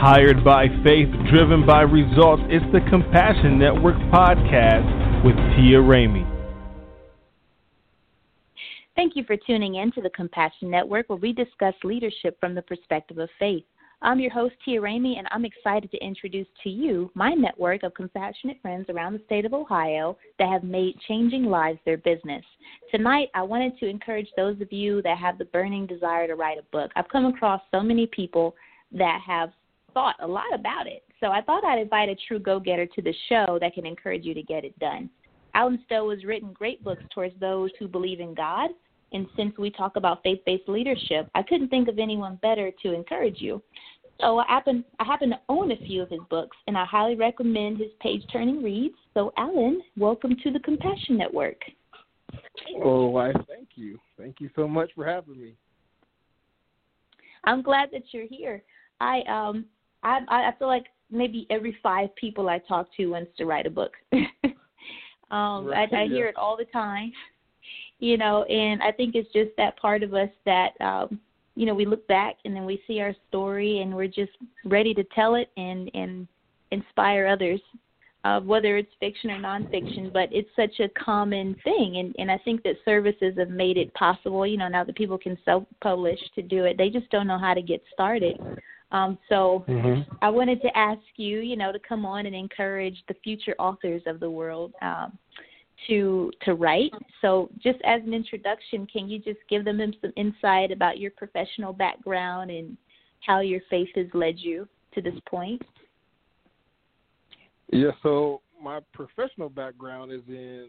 Hired by faith, driven by results, it's the Compassion Network podcast with Tia Ramey. Thank you for tuning in to the Compassion Network, where we discuss leadership from the perspective of faith. I'm your host, Tia Ramey, and I'm excited to introduce to you my network of compassionate friends around the state of Ohio that have made changing lives their business. Tonight, I wanted to encourage those of you that have the burning desire to write a book. I've come across so many people that have thought a lot about it. So I thought I'd invite a true go getter to the show that can encourage you to get it done. Allen Stowe has written great books towards those who believe in God. And since we talk about faith based leadership, I couldn't think of anyone better to encourage you. So I happen I happen to own a few of his books, and I highly recommend his page turning reads. So Allen, welcome to the Compassion Network. Oh, why? Thank you, thank you so much for having me. I'm glad that you're here. I um I I feel like maybe every five people I talk to wants to write a book. um, right, I, I hear it all the time, you know, and I think it's just that part of us that um, you know we look back and then we see our story and we're just ready to tell it and and inspire others uh, whether it's fiction or nonfiction, but it's such a common thing, and and I think that services have made it possible. You know, now that people can self-publish to do it, they just don't know how to get started. Um, so mm-hmm. I wanted to ask you, you know, to come on and encourage the future authors of the world um, to to write. So just as an introduction, can you just give them some insight about your professional background and how your faith has led you to this point? Yeah, so my professional background is in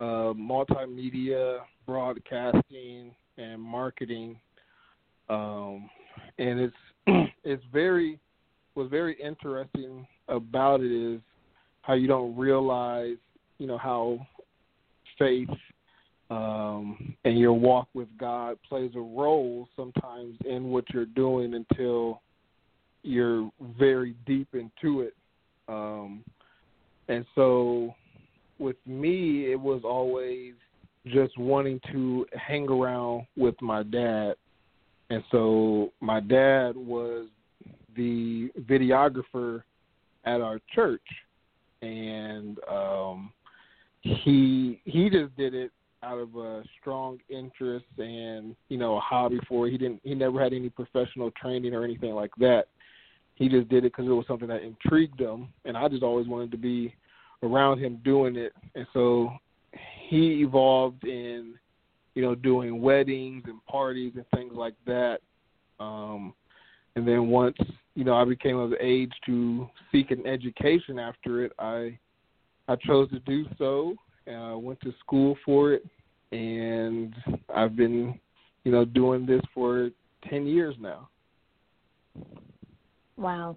uh, multimedia, broadcasting, and marketing, um, and it's it's very was very interesting about it is how you don't realize you know how faith um, and your walk with God plays a role sometimes in what you're doing until you're very deep into it. Um, and so with me, it was always just wanting to hang around with my dad and so my dad was the videographer at our church, and um, he he just did it out of a strong interest and you know a hobby for it. He didn't he never had any professional training or anything like that. He just did it because it was something that intrigued him, and I just always wanted to be around him doing it. And so he evolved in you know, doing weddings and parties and things like that. Um, and then once, you know, I became of age to seek an education after it, I I chose to do so. And I went to school for it, and I've been, you know, doing this for ten years now. Wow,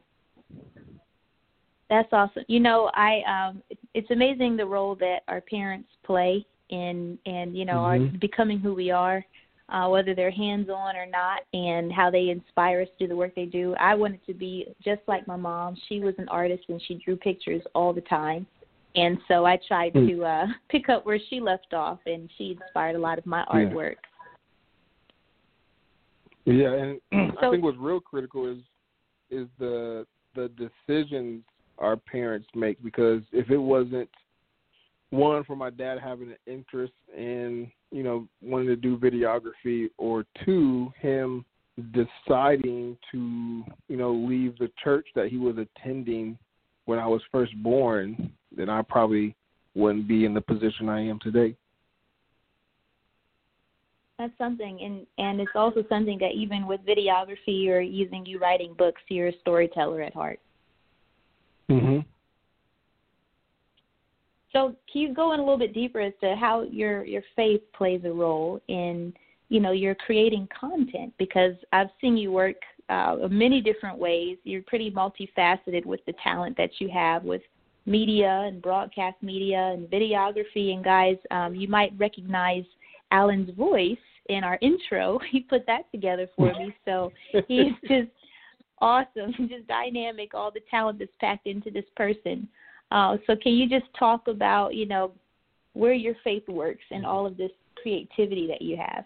that's awesome. You know, I um, it's amazing the role that our parents play and and you know mm-hmm. are becoming who we are uh, whether they're hands on or not and how they inspire us to do the work they do. I wanted to be just like my mom. She was an artist and she drew pictures all the time. And so i tried mm. to uh pick up where she left off and she inspired a lot of my artwork. Yeah, and so, i think what's real critical is is the the decisions our parents make because if it wasn't one for my dad having an interest in you know wanting to do videography or two him deciding to you know leave the church that he was attending when I was first born then I probably wouldn't be in the position I am today. That's something and and it's also something that even with videography or using you writing books you're a storyteller at heart. Mhm so can you go in a little bit deeper as to how your your faith plays a role in you know your creating content? Because I've seen you work uh, many different ways. You're pretty multifaceted with the talent that you have with media and broadcast media and videography. And guys, um, you might recognize Allen's voice in our intro. He put that together for me. So he's just awesome, just dynamic, all the talent that's packed into this person. Uh, so can you just talk about, you know, where your faith works and all of this creativity that you have?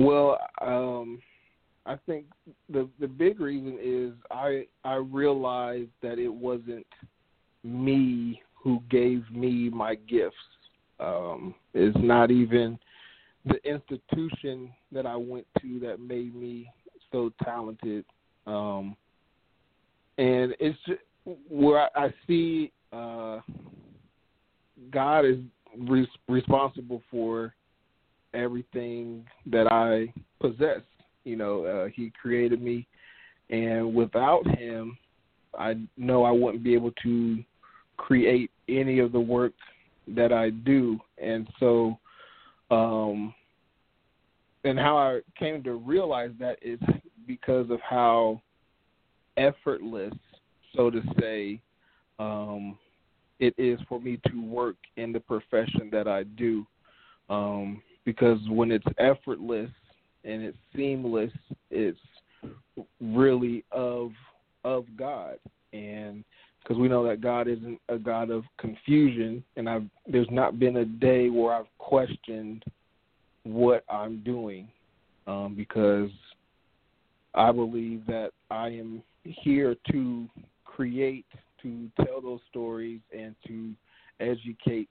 Well, um, I think the the big reason is I I realized that it wasn't me who gave me my gifts. Um, it's not even the institution that I went to that made me so talented. Um, and it's where I, I see uh, God is re- responsible for everything that I possess. You know, uh, He created me, and without Him, I know I wouldn't be able to create any of the work that I do. And so, um, and how I came to realize that is because of how effortless, so to say, um, it is for me to work in the profession that I do. Um, because when it's effortless and it's seamless, it's really of of God, and because we know that God isn't a God of confusion, and I've there's not been a day where I've questioned what I'm doing, um, because I believe that I am here to create, to tell those stories, and to educate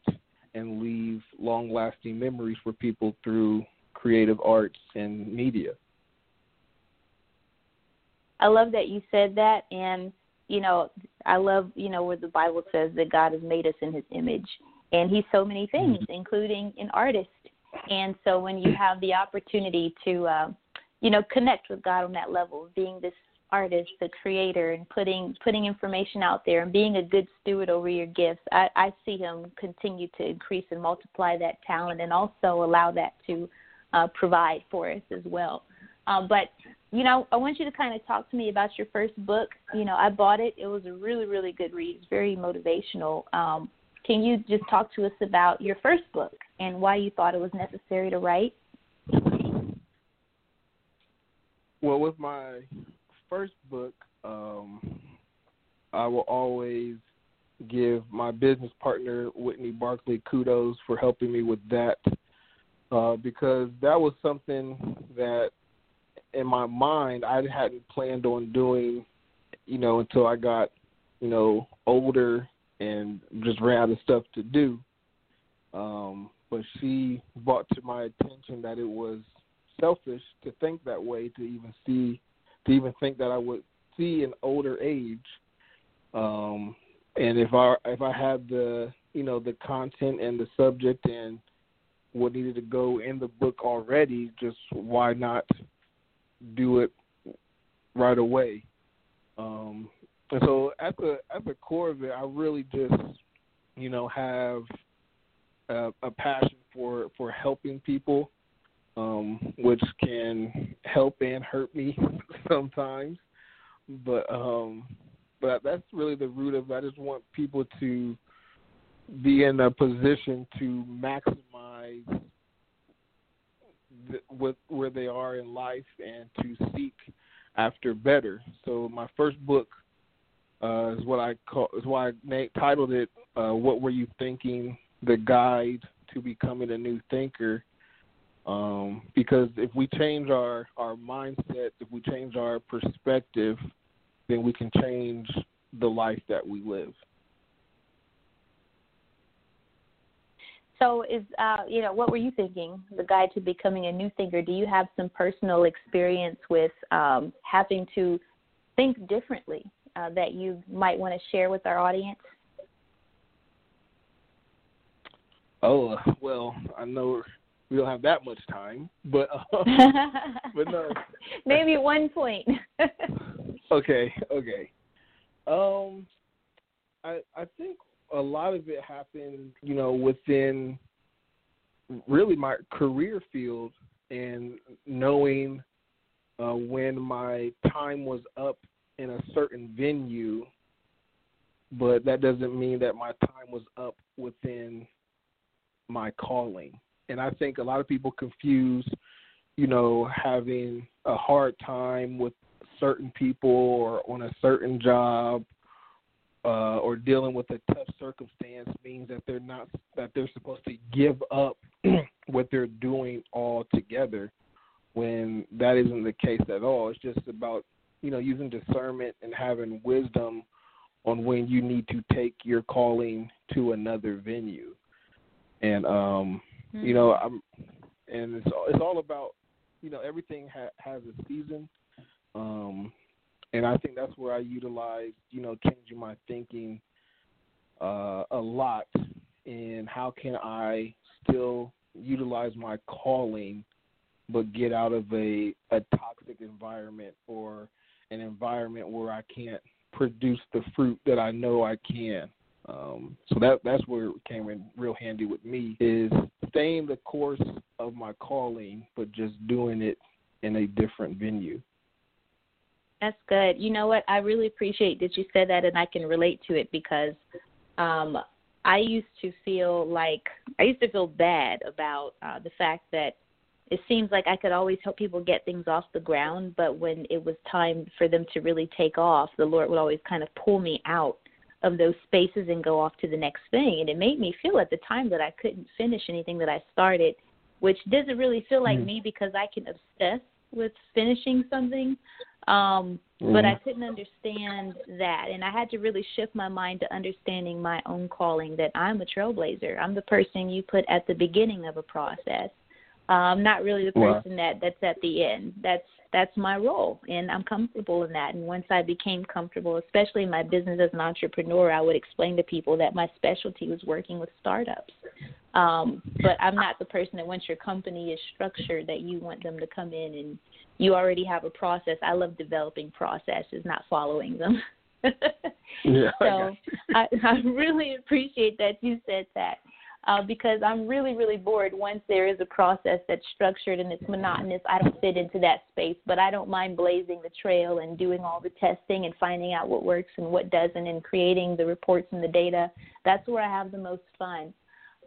and leave long lasting memories for people through creative arts and media. I love that you said that and you know, I love, you know, where the Bible says that God has made us in his image and he's so many things, mm-hmm. including an artist. And so when you have the opportunity to uh, you know, connect with God on that level, being this artist, the creator, and putting putting information out there and being a good steward over your gifts. I, I see him continue to increase and multiply that talent, and also allow that to uh, provide for us as well. Um, but you know, I want you to kind of talk to me about your first book. You know, I bought it; it was a really, really good read. It's very motivational. Um, can you just talk to us about your first book and why you thought it was necessary to write? Well, with my first book, um, I will always give my business partner Whitney Barkley kudos for helping me with that uh, because that was something that in my mind I hadn't planned on doing, you know, until I got, you know, older and just ran out of stuff to do. Um, but she brought to my attention that it was selfish to think that way to even see to even think that I would see an older age. Um, and if I if I had the you know the content and the subject and what needed to go in the book already, just why not do it right away? Um, and so at the at the core of it, I really just you know have a, a passion for for helping people um, which can help and hurt me sometimes. But um, but that's really the root of it. I just want people to be in a position to maximize what, where they are in life and to seek after better. So my first book uh, is what I call is why I titled it uh, "What Were You Thinking: The Guide to Becoming a New Thinker." Um, because if we change our, our mindset, if we change our perspective, then we can change the life that we live. So, is uh, you know, what were you thinking? The guide to becoming a new thinker. Do you have some personal experience with um, having to think differently uh, that you might want to share with our audience? Oh well, I know we don't have that much time, but um, but no. Maybe one point. okay, okay. Um, I I think a lot of it happened, you know, within really my career field and knowing uh, when my time was up in a certain venue, but that doesn't mean that my time was up within my calling and I think a lot of people confuse, you know, having a hard time with certain people or on a certain job uh, or dealing with a tough circumstance means that they're not that they're supposed to give up what they're doing altogether. when that isn't the case at all. It's just about you know using discernment and having wisdom on when you need to take your calling to another venue. And um, mm-hmm. you know, I'm and it's it's all about you know everything ha- has a season. Um, and I think that's where I utilize, you know, changing my thinking uh, a lot in how can I still utilize my calling but get out of a a toxic environment or an environment where I can't produce the fruit that I know I can. Um, so that that's where it came in real handy with me is staying the course of my calling, but just doing it in a different venue. That's good. You know what? I really appreciate that you said that, and I can relate to it because um, I used to feel like I used to feel bad about uh, the fact that it seems like I could always help people get things off the ground, but when it was time for them to really take off, the Lord would always kind of pull me out of those spaces and go off to the next thing. And it made me feel at the time that I couldn't finish anything that I started, which doesn't really feel like mm. me because I can obsess with finishing something. Um, mm. But I couldn't understand that. And I had to really shift my mind to understanding my own calling that I'm a trailblazer. I'm the person you put at the beginning of a process. I'm not really the person wow. that that's at the end. That's that's my role, and I'm comfortable in that. And once I became comfortable, especially in my business as an entrepreneur, I would explain to people that my specialty was working with startups. Um, but I'm not the person that once your company is structured that you want them to come in and you already have a process. I love developing processes, not following them. yeah, so I, I really appreciate that you said that uh, because I'm really, really bored once there is a process that's structured and it's monotonous. I don't fit into that space, but I don't mind blazing the trail and doing all the testing and finding out what works and what doesn't and creating the reports and the data. That's where I have the most fun.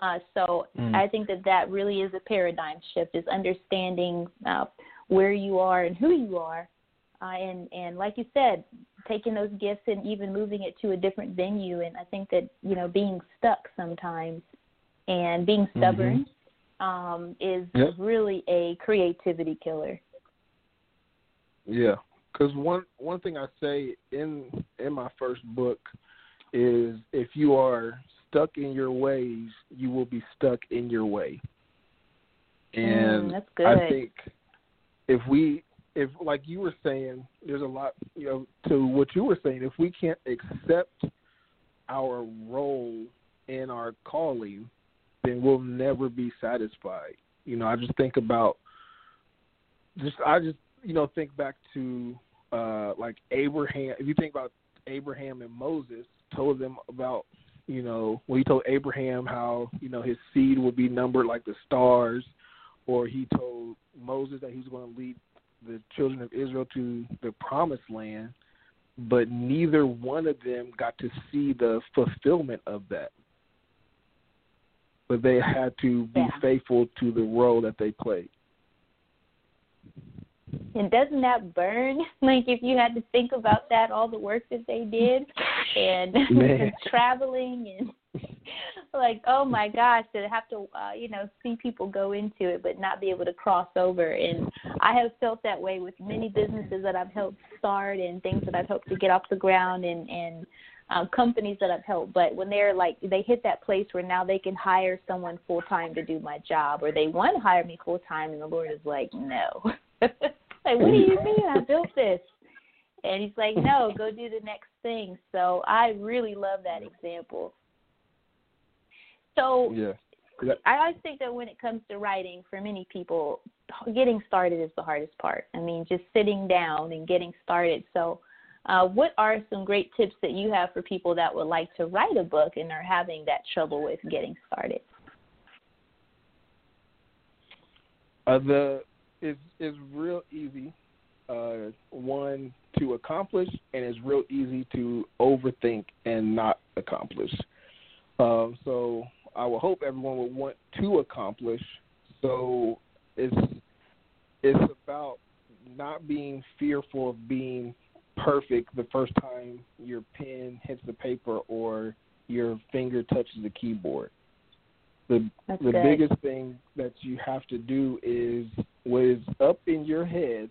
Uh, so mm. I think that that really is a paradigm shift, is understanding uh, where you are and who you are. Uh, and and like you said, taking those gifts and even moving it to a different venue. And I think that you know being stuck sometimes and being stubborn mm-hmm. um, is yep. really a creativity killer. Yeah, because one one thing I say in in my first book is if you are stuck in your ways, you will be stuck in your way. And mm, I think if we if like you were saying, there's a lot you know to what you were saying. If we can't accept our role in our calling, then we'll never be satisfied. You know, I just think about just I just you know think back to uh like Abraham. If you think about Abraham and Moses, told them about you know when he told Abraham how you know his seed would be numbered like the stars, or he told Moses that he was going to lead the children of Israel to the promised land, but neither one of them got to see the fulfillment of that but they had to be yeah. faithful to the role that they played. And doesn't that burn? Like if you had to think about that, all the work that they did, and traveling, and like, oh my gosh, to have to, uh, you know, see people go into it, but not be able to cross over. And I have felt that way with many businesses that I've helped start and things that I've helped to get off the ground, and and um, companies that I've helped, but when they're like they hit that place where now they can hire someone full time to do my job, or they want to hire me full time, and the Lord is like, no. like, what do you mean? I built this, and He's like, no, go do the next thing. So I really love that example. So yeah. I always think that when it comes to writing, for many people, getting started is the hardest part. I mean, just sitting down and getting started. So uh, what are some great tips that you have for people that would like to write a book and are having that trouble with getting started? Uh, the is is real easy. Uh, one to accomplish, and it's real easy to overthink and not accomplish. Um, so I would hope everyone would want to accomplish. So it's it's about not being fearful of being perfect the first time your pen hits the paper or your finger touches the keyboard. The That's the good. biggest thing that you have to do is what is up in your head,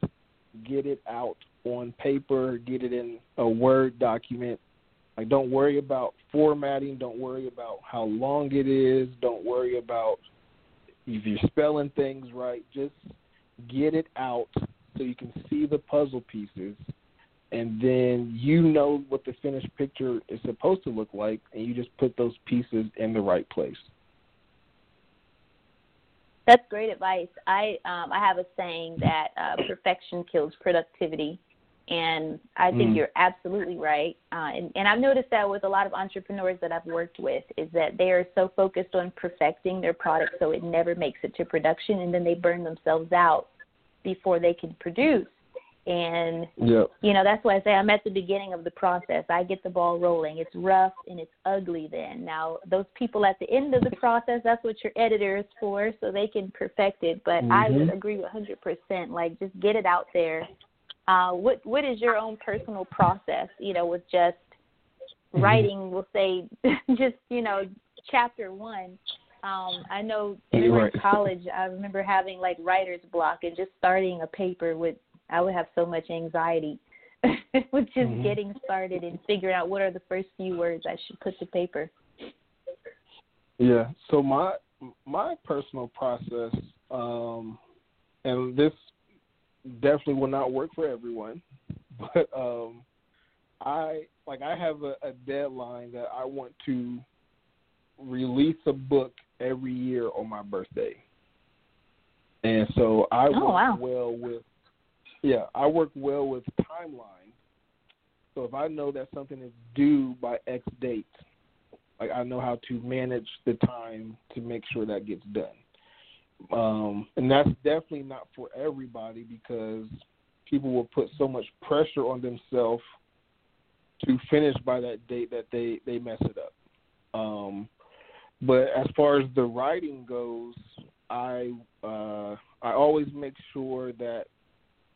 get it out on paper, get it in a Word document. Like, don't worry about formatting. Don't worry about how long it is. Don't worry about if you're spelling things right. Just get it out so you can see the puzzle pieces and then you know what the finished picture is supposed to look like and you just put those pieces in the right place. That's great advice. I um, i have a saying that uh, perfection kills productivity and i think mm. you're absolutely right uh, and, and i've noticed that with a lot of entrepreneurs that i've worked with is that they are so focused on perfecting their product so it never makes it to production and then they burn themselves out before they can produce and yep. you know, that's why I say I'm at the beginning of the process. I get the ball rolling. It's rough and it's ugly then. Now those people at the end of the process, that's what your editor is for, so they can perfect it. But mm-hmm. I would agree with hundred percent. Like just get it out there. Uh what what is your own personal process, you know, with just mm-hmm. writing, we'll say just, you know, chapter one. Um, I know in college I remember having like writer's block and just starting a paper with I would have so much anxiety with just mm-hmm. getting started and figuring out what are the first few words I should put to paper. Yeah. So my my personal process, um, and this definitely will not work for everyone, but um, I like I have a, a deadline that I want to release a book every year on my birthday. And so I oh, work wow. well with yeah, I work well with timeline. So if I know that something is due by X date, like I know how to manage the time to make sure that gets done. Um, and that's definitely not for everybody because people will put so much pressure on themselves to finish by that date that they they mess it up. Um, but as far as the writing goes, I uh, I always make sure that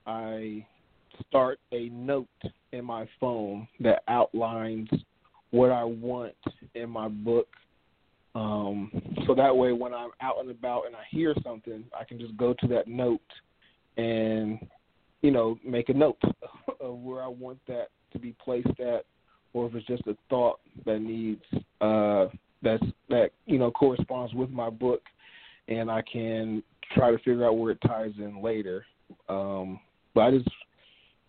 I start a note in my phone that outlines what I want in my book. Um, so that way, when I'm out and about and I hear something, I can just go to that note and, you know, make a note of where I want that to be placed at, or if it's just a thought that needs uh, that's that you know corresponds with my book, and I can try to figure out where it ties in later. Um, but I just,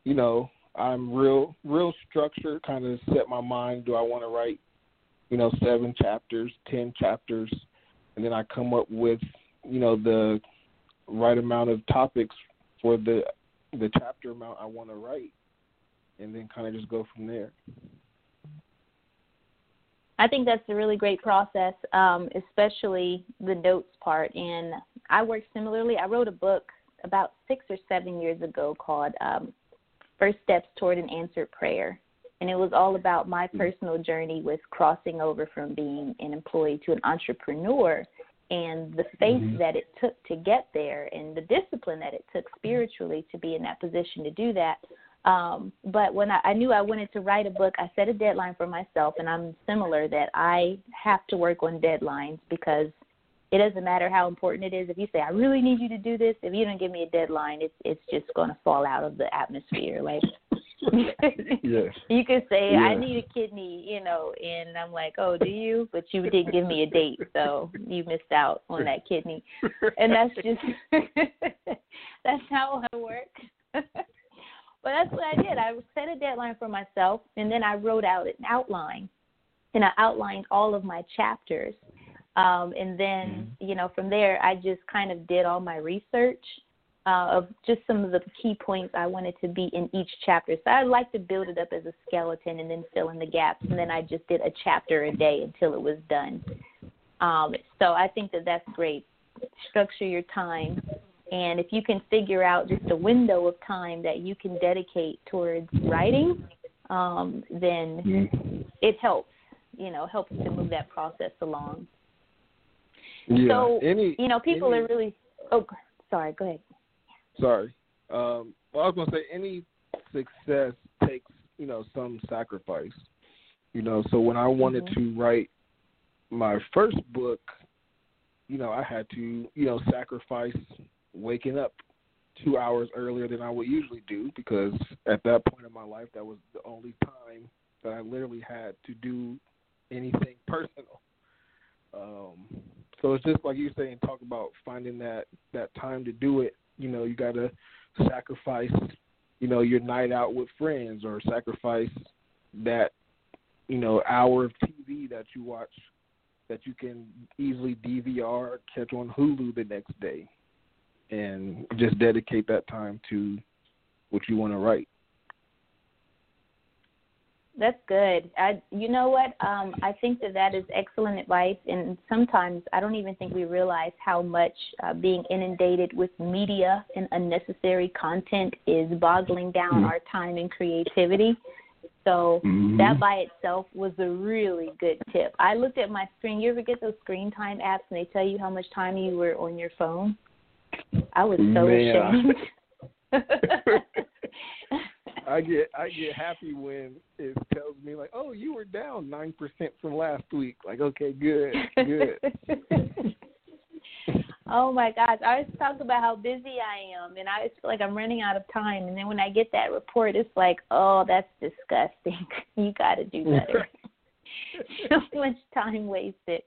you know, I'm real, real structured. Kind of set my mind. Do I want to write, you know, seven chapters, ten chapters, and then I come up with, you know, the right amount of topics for the the chapter amount I want to write, and then kind of just go from there. I think that's a really great process, um, especially the notes part. And I work similarly. I wrote a book about six or seven years ago called um, First Steps Toward an Answered Prayer. And it was all about my mm-hmm. personal journey with crossing over from being an employee to an entrepreneur and the faith mm-hmm. that it took to get there and the discipline that it took spiritually to be in that position to do that. Um, but when I, I knew I wanted to write a book, I set a deadline for myself, and I'm similar that I have to work on deadlines because it doesn't matter how important it is. If you say I really need you to do this, if you don't give me a deadline, it's it's just going to fall out of the atmosphere. Like yes. you could say. I need a kidney, you know, and I'm like, oh, do you? But you didn't give me a date, so you missed out on that kidney, and that's just that's how I work. but that's what I did. I set a deadline for myself, and then I wrote out an outline, and I outlined all of my chapters um, and then, mm-hmm. you know, from there, I just kind of did all my research uh, of just some of the key points I wanted to be in each chapter. So I like to build it up as a skeleton and then fill in the gaps. And then I just did a chapter a day until it was done. Um, so I think that that's great. Structure your time. And if you can figure out just a window of time that you can dedicate towards writing, um, then mm-hmm. it helps, you know, helps to move that process along. Yeah. So any, you know, people any, are really. Oh, sorry. Go ahead. Sorry. Um, well, I was going to say any success takes you know some sacrifice. You know, so when I wanted mm-hmm. to write my first book, you know, I had to you know sacrifice waking up two hours earlier than I would usually do because at that point in my life, that was the only time that I literally had to do anything personal. Um, so it's just like you're saying, talk about finding that that time to do it. You know, you got to sacrifice, you know, your night out with friends or sacrifice that, you know, hour of TV that you watch that you can easily DVR catch on Hulu the next day and just dedicate that time to what you want to write. That's good. I, you know what? Um, I think that that is excellent advice, and sometimes I don't even think we realize how much uh, being inundated with media and unnecessary content is boggling down mm-hmm. our time and creativity. So mm-hmm. that by itself was a really good tip. I looked at my screen. You ever get those screen time apps and they tell you how much time you were on your phone? I was so Man. ashamed. I get I get happy when it tells me like, oh, you were down nine percent from last week. Like, okay, good, good. oh my gosh, I always talk about how busy I am, and I always feel like I'm running out of time. And then when I get that report, it's like, oh, that's disgusting. you got to do better. so much time wasted.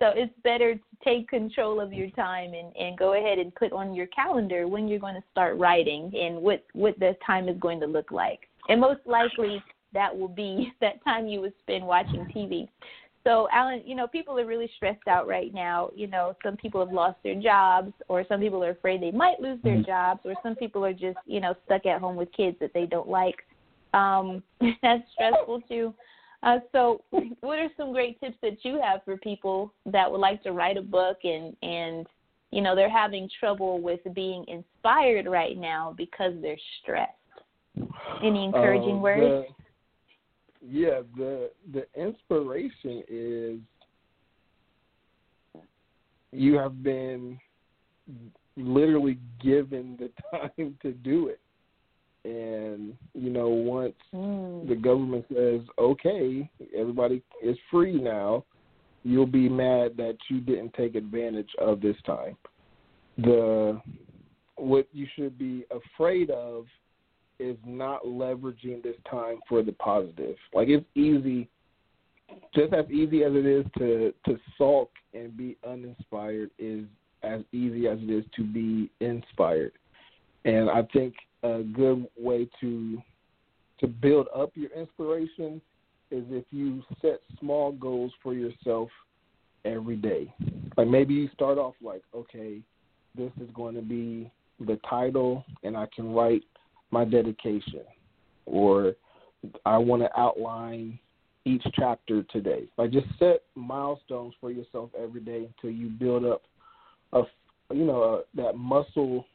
So it's better to take control of your time and, and go ahead and put on your calendar when you're going to start writing and what what the time is going to look like. And most likely that will be that time you would spend watching TV. So, Allen, you know, people are really stressed out right now. You know, some people have lost their jobs, or some people are afraid they might lose their mm-hmm. jobs, or some people are just, you know, stuck at home with kids that they don't like. Um, that's stressful too. Uh, so, what are some great tips that you have for people that would like to write a book and and you know they're having trouble with being inspired right now because they're stressed? Any encouraging uh, words? The, yeah, the the inspiration is you have been literally given the time to do it and you know once mm. the government says okay everybody is free now you'll be mad that you didn't take advantage of this time. The what you should be afraid of is not leveraging this time for the positive. Like it's easy just as easy as it is to to sulk and be uninspired is as easy as it is to be inspired and i think a good way to to build up your inspiration is if you set small goals for yourself every day. Like maybe you start off like, okay, this is going to be the title and I can write my dedication or I want to outline each chapter today. Like just set milestones for yourself every day until you build up a you know that muscle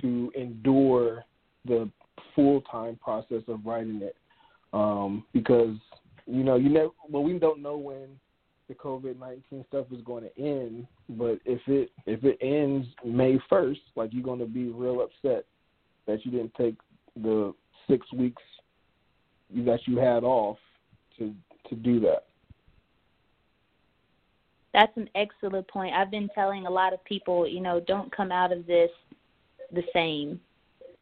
to endure the full time process of writing it um, because you know you never well we don't know when the COVID nineteen stuff is going to end, but if it if it ends May first, like you're going to be real upset that you didn't take the six weeks that you had off to to do that. That's an excellent point. I've been telling a lot of people, you know, don't come out of this the same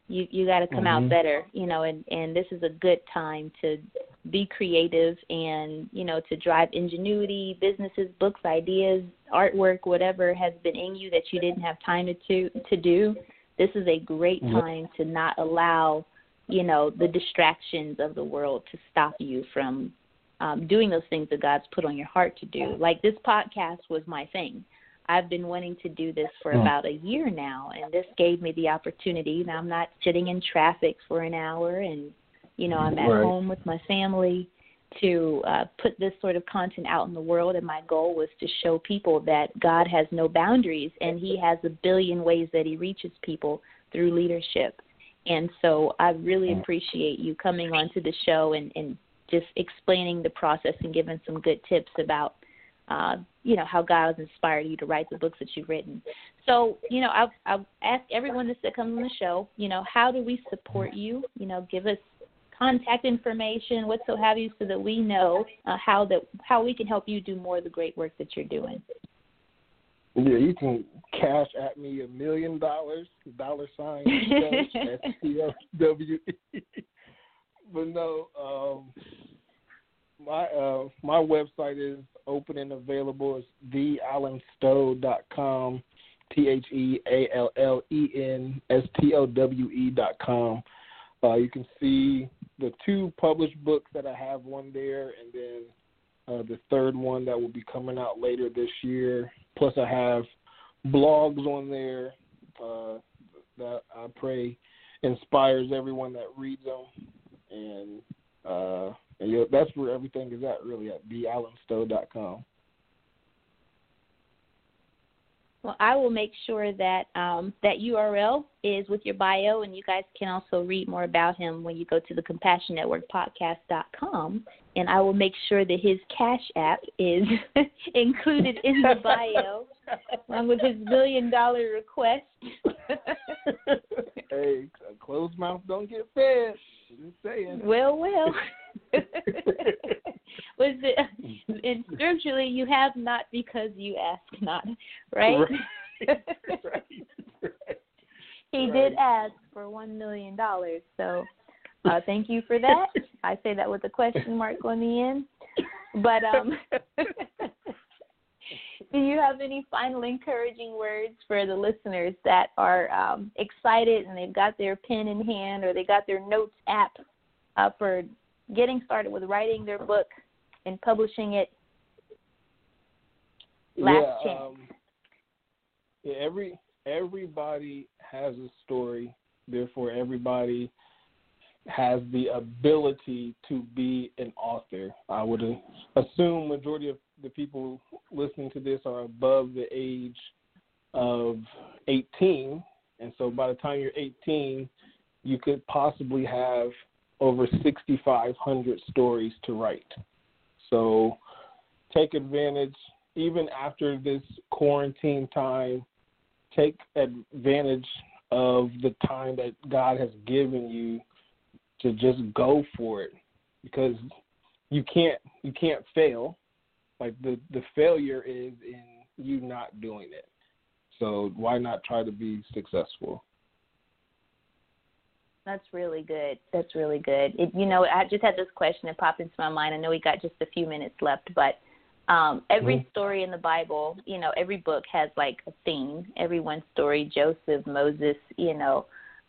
you you got to come mm-hmm. out better you know and and this is a good time to be creative and you know to drive ingenuity businesses books ideas artwork whatever has been in you that you didn't have time to to do this is a great mm-hmm. time to not allow you know the distractions of the world to stop you from um, doing those things that God's put on your heart to do. Like this podcast was my thing. I've been wanting to do this for mm. about a year now, and this gave me the opportunity. Now I'm not sitting in traffic for an hour, and you know I'm at right. home with my family to uh, put this sort of content out in the world. And my goal was to show people that God has no boundaries, and He has a billion ways that He reaches people through leadership. And so I really mm. appreciate you coming onto the show and, and just explaining the process and giving some good tips about uh, you know how God has inspired you to write the books that you've written. So you know I've I've asked everyone that comes on the show, you know, how do we support you? You know, give us contact information, what so have you, so that we know uh, how that how we can help you do more of the great work that you're doing. Yeah, you can Cash App me a million dollars, dollar sign, S T O W E. But no, um, my uh, my website is open and available. It's theallenstowe.com, T H E A L L E N S T O W E dot com. Uh, you can see the two published books that I have one there, and then uh, the third one that will be coming out later this year. Plus, I have blogs on there uh, that I pray inspires everyone that reads them, and and that's where everything is at really at theallenstowe.com. Well, I will make sure that um, that URL is with your bio, and you guys can also read more about him when you go to the Compassion Network Podcast.com. And I will make sure that his Cash App is included in the bio, along with his million dollar request. hey, closed mouth don't get fed. Just saying. Well, well. Was it in scripturally you have not because you ask not, right? Right. right. He right. did ask for one million dollars, so uh, thank you for that. I say that with a question mark on the end. But um do you have any final encouraging words for the listeners that are um, excited and they've got their pen in hand or they got their notes app uh, for getting started with writing their book and publishing it? Last yeah, chance. Um, yeah, every everybody has a story. Therefore, everybody has the ability to be an author. I would assume majority of the people listening to this are above the age of 18, and so by the time you're 18, you could possibly have over 6,500 stories to write. So take advantage, even after this quarantine time, take advantage of the time that God has given you to just go for it because you can't you can't fail like the the failure is in you not doing it so why not try to be successful That's really good. That's really good. It, you know, I just had this question that popped into my mind. I know we got just a few minutes left, but um, every Mhm. story in the Bible, you know, every book has like a theme. Everyone's story, Joseph, Moses, you know,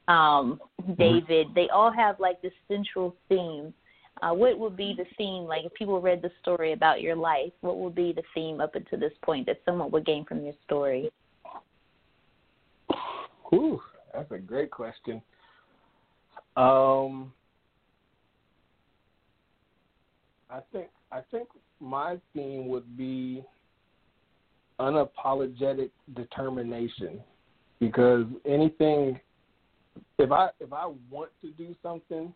um, David, they all have like this central theme. Uh, what would be the theme? Like, if people read the story about your life, what would be the theme up until this point that someone would gain from your story? Whew, that's a great question. Um, I think I think my theme would be unapologetic determination because anything if I if I want to do something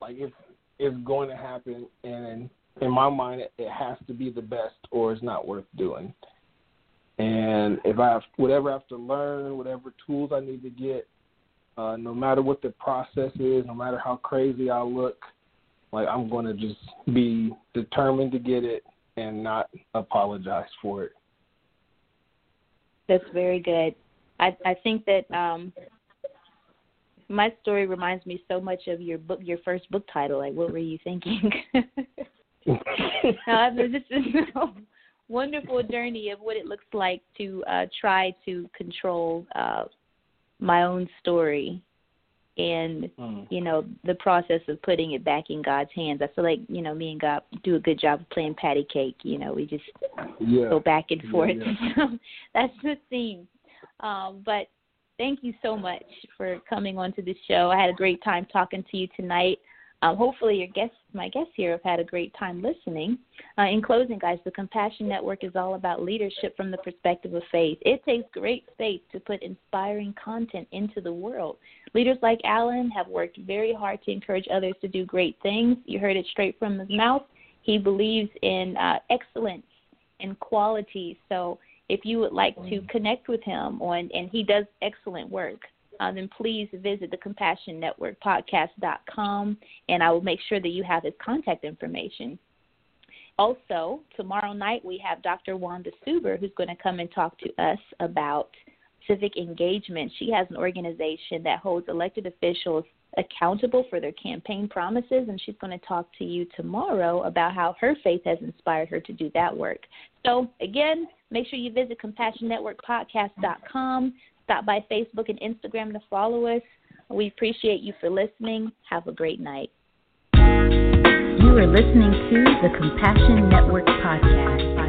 like it's it's going to happen and in my mind it, it has to be the best or it's not worth doing. And if I have whatever I have to learn, whatever tools I need to get, uh, no matter what the process is, no matter how crazy I look, like I'm going to just be determined to get it and not apologize for it. That's very good. I I think that um my story reminds me so much of your book your first book title. Like what were you thinking? this is a wonderful journey of what it looks like to uh try to control uh my own story and Mm. you know the process of putting it back in God's hands. I feel like you know me and God do a good job of playing patty cake. You know, we just Yeah. go back and forth. yeah. So that's the theme. Um, but thank you so much for coming onto the show. I had a great time talking to you tonight. Um, hopefully, your guests, my guests here, have had a great time listening. Uh, in closing, guys, the Compassion Network is all about leadership from the perspective of faith. It takes great faith to put inspiring content into the world. Leaders like Allen have worked very hard to encourage others to do great things. You heard it straight from his mouth. He believes in uh, excellence and quality. So, if you would like to connect with him on, and he does excellent work, uh, then please visit the Compassion Network podcast.com, and I will make sure that you have his contact information. also, tomorrow night we have Dr. Wanda Suber who's going to come and talk to us about civic engagement. She has an organization that holds elected officials accountable for their campaign promises, and she's going to talk to you tomorrow about how her faith has inspired her to do that work. So, again, make sure you visit CompassionNetworkPodcast.com. Stop by Facebook and Instagram to follow us. We appreciate you for listening. Have a great night. You are listening to the Compassion Network Podcast.